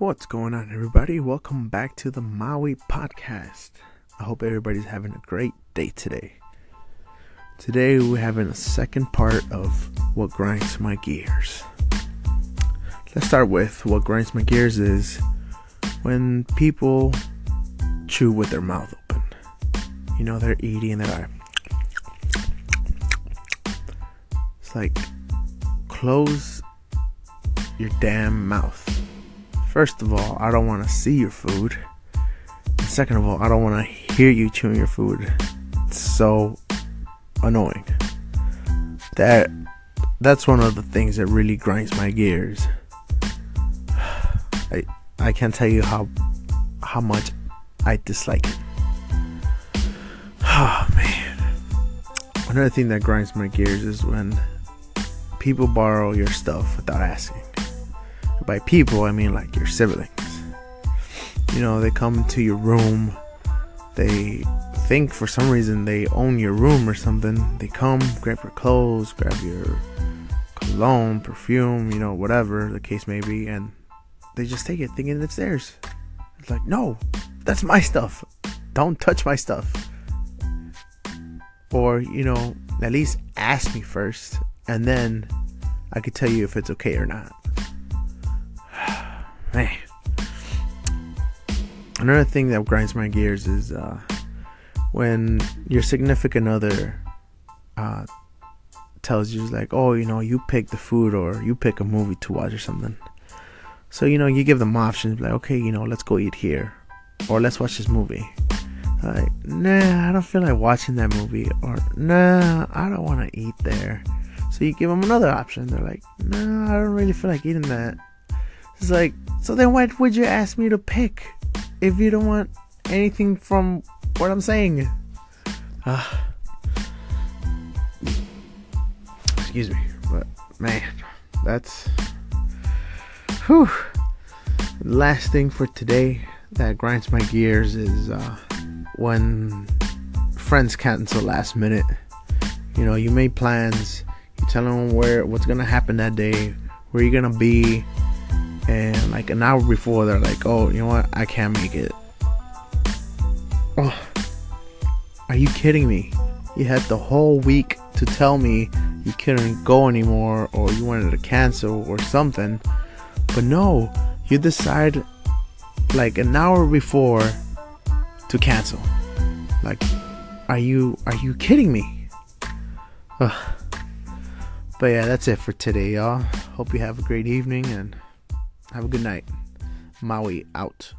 What's going on, everybody? Welcome back to the Maui podcast. I hope everybody's having a great day today. Today, we're having a second part of what grinds my gears. Let's start with what grinds my gears is when people chew with their mouth open. You know, they're eating, they're like, it's like, close your damn mouth First of all, I don't want to see your food. Second of all, I don't want to hear you chewing your food. It's so annoying. That that's one of the things that really grinds my gears. I I can't tell you how how much I dislike it. Oh man. Another thing that grinds my gears is when people borrow your stuff without asking by people, I mean like your siblings. You know, they come to your room, they think for some reason they own your room or something. They come, grab your clothes, grab your cologne, perfume, you know, whatever the case may be, and they just take it thinking it's theirs. It's like, no, that's my stuff. Don't touch my stuff. Or, you know, at least ask me first, and then I could tell you if it's okay or not. Man. Another thing that grinds my gears is uh, when your significant other uh, tells you like, oh, you know, you pick the food or you pick a movie to watch or something. So you know, you give them options like, okay, you know, let's go eat here, or let's watch this movie. Like, nah, I don't feel like watching that movie, or nah, I don't want to eat there. So you give them another option. They're like, nah, I don't really feel like eating that. It's like, so then why would you ask me to pick if you don't want anything from what I'm saying? Uh, excuse me, but man, that's whew. Last thing for today that grinds my gears is uh, when friends cancel last minute. You know, you made plans, you tell them where what's gonna happen that day, where you're gonna be, and like an hour before they're like oh you know what? I can't make it. Oh are you kidding me? You had the whole week to tell me you couldn't go anymore or you wanted to cancel or something. But no you decide like an hour before to cancel. Like are you are you kidding me? Ugh. but yeah that's it for today y'all. Hope you have a great evening and have a good night. Maui out.